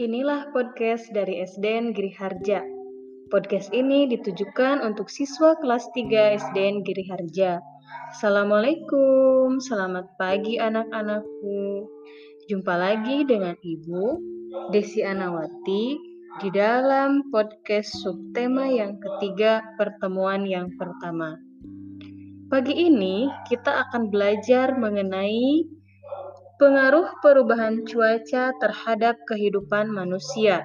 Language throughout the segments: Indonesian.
Inilah podcast dari SDN Giri Harja. Podcast ini ditujukan untuk siswa kelas 3 SDN Giri Harja. Assalamualaikum, selamat pagi anak-anakku. Jumpa lagi dengan Ibu Desi Anawati di dalam podcast subtema yang ketiga pertemuan yang pertama. Pagi ini kita akan belajar mengenai pengaruh perubahan cuaca terhadap kehidupan manusia.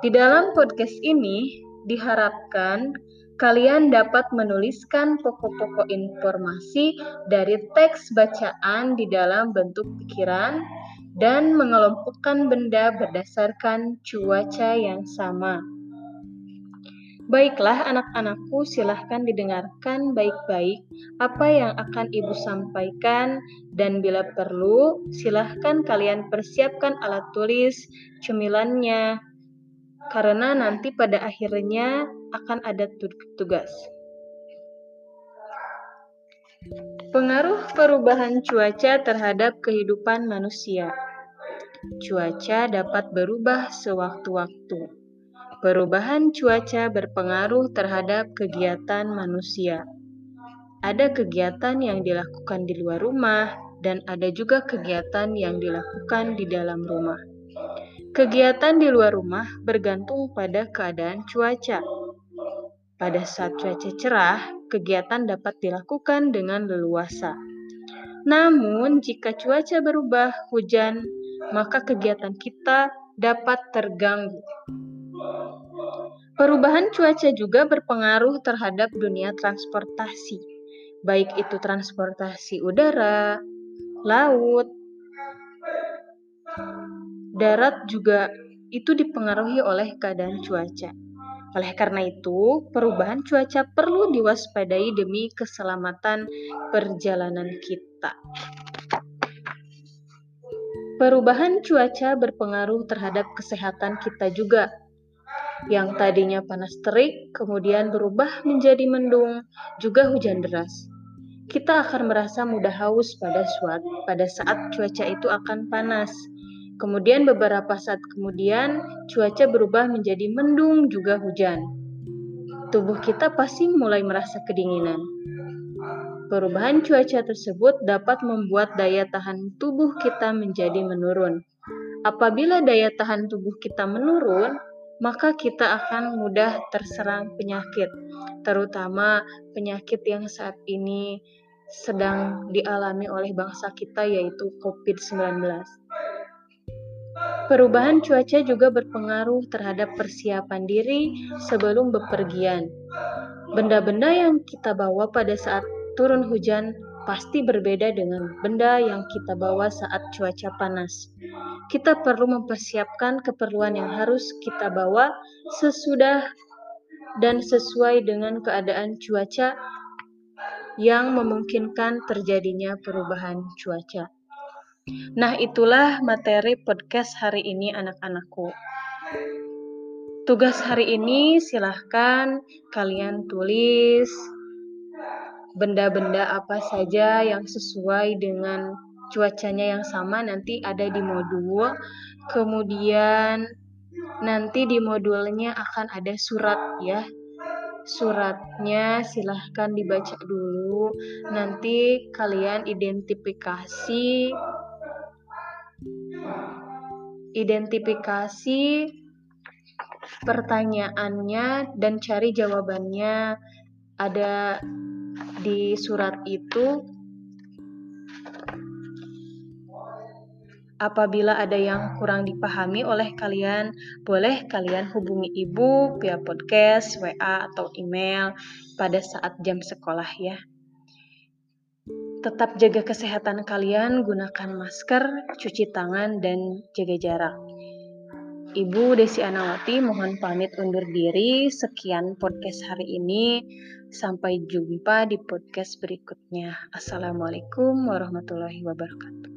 Di dalam podcast ini diharapkan kalian dapat menuliskan pokok-pokok informasi dari teks bacaan di dalam bentuk pikiran dan mengelompokkan benda berdasarkan cuaca yang sama. Baiklah anak-anakku silahkan didengarkan baik-baik apa yang akan ibu sampaikan dan bila perlu silahkan kalian persiapkan alat tulis, cemilannya, karena nanti pada akhirnya akan ada tugas. Pengaruh perubahan cuaca terhadap kehidupan manusia. Cuaca dapat berubah sewaktu-waktu Perubahan cuaca berpengaruh terhadap kegiatan manusia. Ada kegiatan yang dilakukan di luar rumah, dan ada juga kegiatan yang dilakukan di dalam rumah. Kegiatan di luar rumah bergantung pada keadaan cuaca. Pada saat cuaca cerah, kegiatan dapat dilakukan dengan leluasa. Namun, jika cuaca berubah hujan, maka kegiatan kita dapat terganggu. Perubahan cuaca juga berpengaruh terhadap dunia transportasi, baik itu transportasi udara, laut, darat juga itu dipengaruhi oleh keadaan cuaca. Oleh karena itu, perubahan cuaca perlu diwaspadai demi keselamatan perjalanan kita. Perubahan cuaca berpengaruh terhadap kesehatan kita juga, yang tadinya panas terik kemudian berubah menjadi mendung, juga hujan deras. Kita akan merasa mudah haus pada suat, pada saat cuaca itu akan panas. Kemudian beberapa saat kemudian cuaca berubah menjadi mendung juga hujan. Tubuh kita pasti mulai merasa kedinginan. Perubahan cuaca tersebut dapat membuat daya tahan tubuh kita menjadi menurun. Apabila daya tahan tubuh kita menurun, maka kita akan mudah terserang penyakit, terutama penyakit yang saat ini sedang dialami oleh bangsa kita yaitu COVID-19. Perubahan cuaca juga berpengaruh terhadap persiapan diri sebelum bepergian. Benda-benda yang kita bawa pada saat turun hujan pasti berbeda dengan benda yang kita bawa saat cuaca panas. Kita perlu mempersiapkan keperluan yang harus kita bawa sesudah dan sesuai dengan keadaan cuaca yang memungkinkan terjadinya perubahan cuaca. Nah, itulah materi podcast hari ini anak-anakku. Tugas hari ini silahkan kalian tulis benda-benda apa saja yang sesuai dengan cuacanya yang sama nanti ada di modul. Kemudian nanti di modulnya akan ada surat ya. Suratnya silahkan dibaca dulu. Nanti kalian identifikasi identifikasi pertanyaannya dan cari jawabannya. Ada di surat itu Apabila ada yang kurang dipahami oleh kalian, boleh kalian hubungi ibu via podcast, WA, atau email pada saat jam sekolah ya. Tetap jaga kesehatan kalian, gunakan masker, cuci tangan, dan jaga jarak. Ibu Desi Anawati mohon pamit undur diri. Sekian podcast hari ini. Sampai jumpa di podcast berikutnya. Assalamualaikum warahmatullahi wabarakatuh.